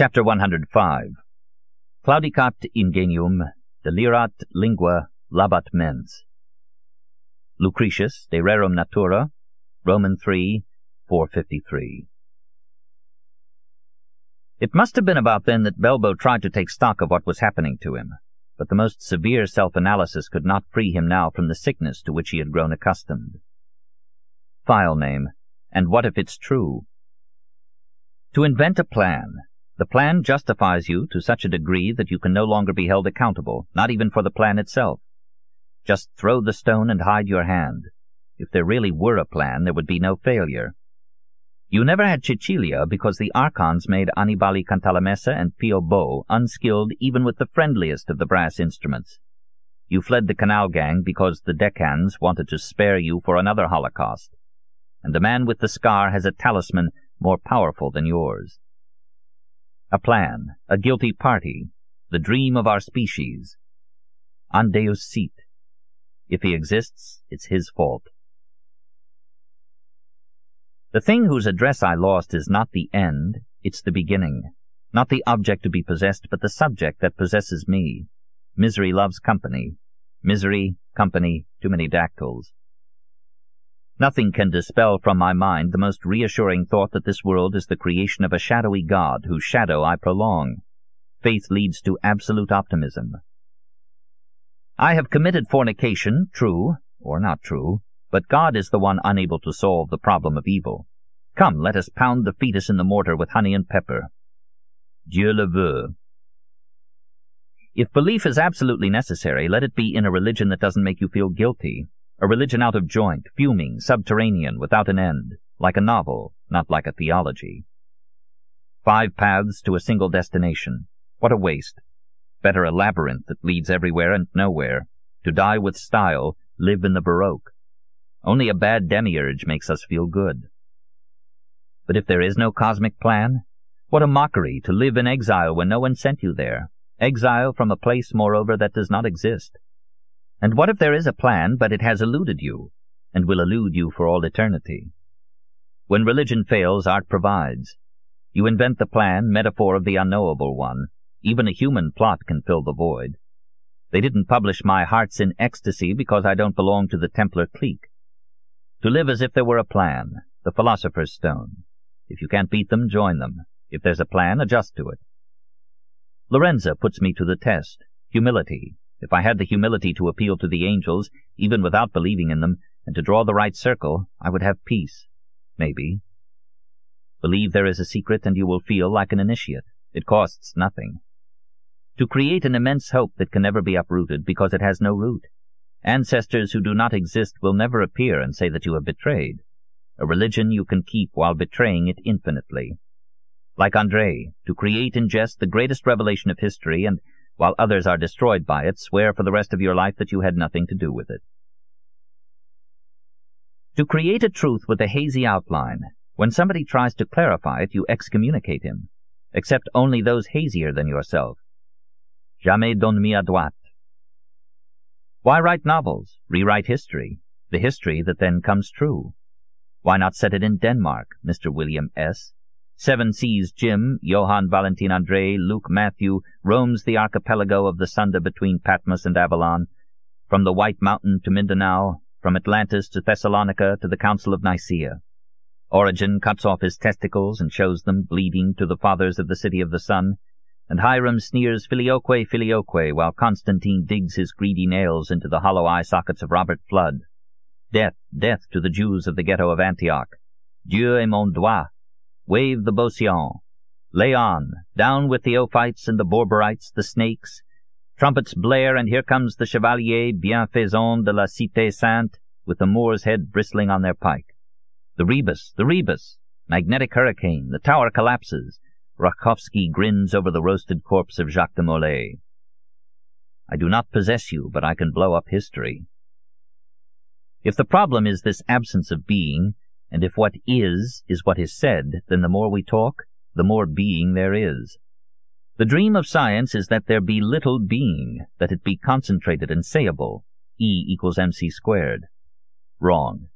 Chapter 105 Claudicat ingenium, delirat lingua, labat mens. Lucretius, De Rerum Natura, Roman 3, 453. It must have been about then that Belbo tried to take stock of what was happening to him, but the most severe self-analysis could not free him now from the sickness to which he had grown accustomed. File name, and what if it's true? To invent a plan. The plan justifies you to such a degree that you can no longer be held accountable, not even for the plan itself. Just throw the stone and hide your hand. If there really were a plan, there would be no failure. You never had Cecilia because the archons made Annibale Cantalamessa and Pio Bo unskilled even with the friendliest of the brass instruments. You fled the canal gang because the deckhands wanted to spare you for another holocaust. And the man with the scar has a talisman more powerful than yours. A plan, a guilty party, the dream of our species. An Deus sit. If he exists, it's his fault. The thing whose address I lost is not the end, it's the beginning. Not the object to be possessed, but the subject that possesses me. Misery loves company. Misery, company, too many dactyls. Nothing can dispel from my mind the most reassuring thought that this world is the creation of a shadowy God, whose shadow I prolong. Faith leads to absolute optimism. I have committed fornication, true, or not true, but God is the one unable to solve the problem of evil. Come, let us pound the fetus in the mortar with honey and pepper. Dieu le veut. If belief is absolutely necessary, let it be in a religion that doesn't make you feel guilty. A religion out of joint, fuming, subterranean, without an end, like a novel, not like a theology. Five paths to a single destination. What a waste. Better a labyrinth that leads everywhere and nowhere. To die with style, live in the Baroque. Only a bad demiurge makes us feel good. But if there is no cosmic plan, what a mockery to live in exile when no one sent you there, exile from a place, moreover, that does not exist. And what if there is a plan, but it has eluded you, and will elude you for all eternity? When religion fails, art provides. You invent the plan, metaphor of the unknowable one. Even a human plot can fill the void. They didn't publish My Heart's in Ecstasy because I don't belong to the Templar clique. To live as if there were a plan, the philosopher's stone. If you can't beat them, join them. If there's a plan, adjust to it. Lorenza puts me to the test. Humility. If I had the humility to appeal to the angels, even without believing in them, and to draw the right circle, I would have peace. Maybe. Believe there is a secret and you will feel like an initiate. It costs nothing. To create an immense hope that can never be uprooted because it has no root. Ancestors who do not exist will never appear and say that you have betrayed. A religion you can keep while betraying it infinitely. Like Andreae, to create in jest the greatest revelation of history, and while others are destroyed by it, swear for the rest of your life that you had nothing to do with it. To create a truth with a hazy outline, when somebody tries to clarify it, you excommunicate him. Accept only those hazier than yourself. Jamais donne mi à droite. Why write novels, rewrite history, the history that then comes true? Why not set it in Denmark, Mr. William S.? Seven Seas Jim, Johann Valentin Andreae, Luke Matthew, roams the archipelago of the Sunda between Patmos and Avalon, from the White Mountain to Mindanao, from Atlantis to Thessalonica to the Council of Nicaea. Origen cuts off his testicles and shows them bleeding to the fathers of the City of the Sun, and Hiram sneers filioque filioque while Constantine digs his greedy nails into the hollow eye sockets of Robert Fludd. Death, death to the Jews of the ghetto of Antioch. Dieu est mon doigt. Wave the Beauseant. Lay on. Down with the Ophites and the Borborites, the snakes. Trumpets blare, and here comes the Chevalier Bienfaisant de la Cité Sainte, with the Moor's head bristling on their pike. The rebus, the rebus. Magnetic hurricane. The tower collapses. Rakovsky grins over the roasted corpse of Jacques de Molay. I do not possess you, but I can blow up history. If the problem is this absence of being, and if what is is what is said, then the more we talk, the more being there is. The dream of science is that there be little being, that it be concentrated and sayable, E equals mc squared. Wrong.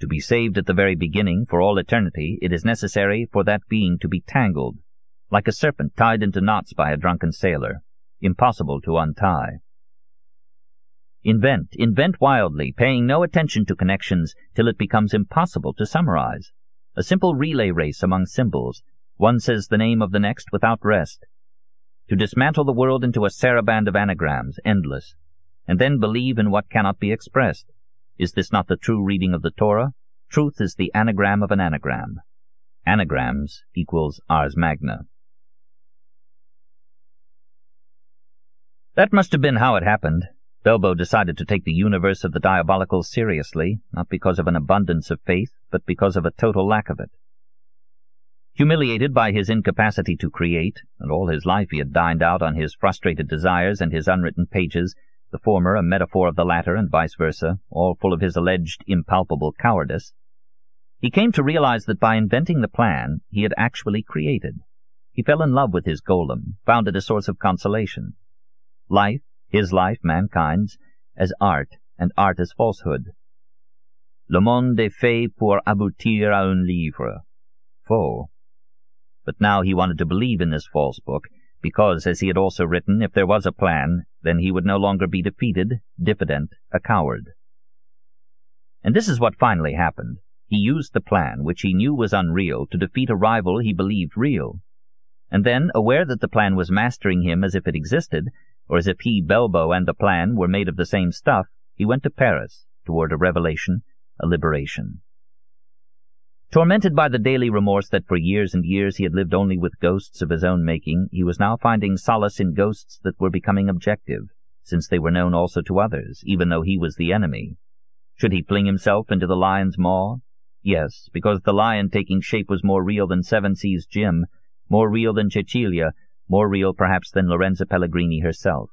To be saved at the very beginning, for all eternity, it is necessary for that being to be tangled, like a serpent tied into knots by a drunken sailor, impossible to untie. Invent, invent wildly, paying no attention to connections till it becomes impossible to summarize. A simple relay race among symbols. One says the name of the next without rest. To dismantle the world into a saraband of anagrams, endless, and then believe in what cannot be expressed. Is this not the true reading of the Torah? Truth is the anagram of an anagram. Anagrams equals Ars Magna. That must have been how it happened. Belbo decided to take the universe of the diabolical seriously, not because of an abundance of faith, but because of a total lack of it. Humiliated by his incapacity to create, and all his life he had dined out on his frustrated desires and his unwritten pages, the former a metaphor of the latter and vice versa, all full of his alleged impalpable cowardice, he came to realize that by inventing the plan he had actually created. He fell in love with his golem, found it a source of consolation. Life, his life, mankind's, as art, and art as falsehood. Le monde est fait pour aboutir à un livre. Faux. But now he wanted to believe in this false book, because, as he had also written, if there was a plan, then he would no longer be defeated, diffident, a coward. And this is what finally happened. He used the plan, which he knew was unreal, to defeat a rival he believed real. And then, aware that the plan was mastering him as if it existed, or as if he, Belbo, and the plan were made of the same stuff, he went to Paris, toward a revelation, a liberation. Tormented by the daily remorse that for years and years he had lived only with ghosts of his own making, he was now finding solace in ghosts that were becoming objective, since they were known also to others, even though he was the enemy. Should he fling himself into the lion's maw? Yes, because the lion taking shape was more real than Seven Seas Jim, more real than Cecilia, more real perhaps than Lorenza Pellegrini herself.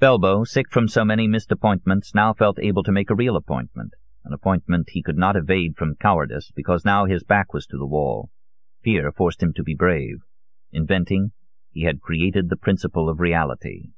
Belbo, sick from so many missed appointments, now felt able to make a real appointment, an appointment he could not evade from cowardice, because now his back was to the wall. Fear forced him to be brave. Inventing, he had created the principle of reality.